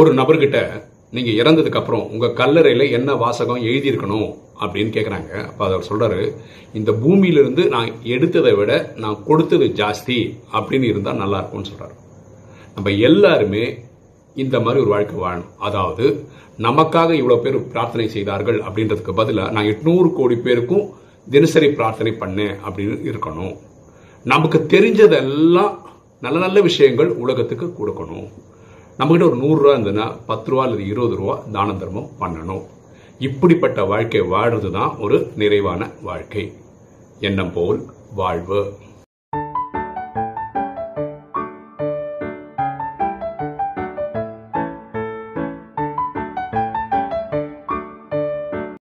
ஒரு நபர்கிட்ட நீங்க இறந்ததுக்கு அப்புறம் உங்க கல்லறையில என்ன வாசகம் எழுதியிருக்கணும் அப்படின்னு கேட்குறாங்க அப்போ அவர் சொல்றாரு இந்த பூமியிலிருந்து நான் எடுத்ததை விட நான் கொடுத்தது ஜாஸ்தி அப்படின்னு இருந்தால் நல்லா இருக்கும்னு சொல்றாரு. நம்ம எல்லாருமே இந்த மாதிரி ஒரு வாழ்க்கை வாழணும். அதாவது நமக்காக இவ்வளோ பேர் பிரார்த்தனை செய்தார்கள் அப்படின்றதுக்கு பதிலாக நான் எட்நூறு கோடி பேருக்கும் தினசரி பிரார்த்தனை பண்ணேன் அப்படின்னு இருக்கணும். நமக்கு தெரிஞ்சதெல்லாம் நல்ல நல்ல விஷயங்கள் உலகத்துக்கு கொடுக்கணும். நம்மகிட்ட ஒரு நூறுரூவா இருந்ததுன்னா பத்து ரூபா அல்லது இருபது ரூபா தான தர்மம் பண்ணணும். இப்படிப்பட்ட வாழ்க்கை வாழ்றது தான் ஒரு நிறைவான வாழ்க்கை. எண்ணம் போல் வாழ்வு.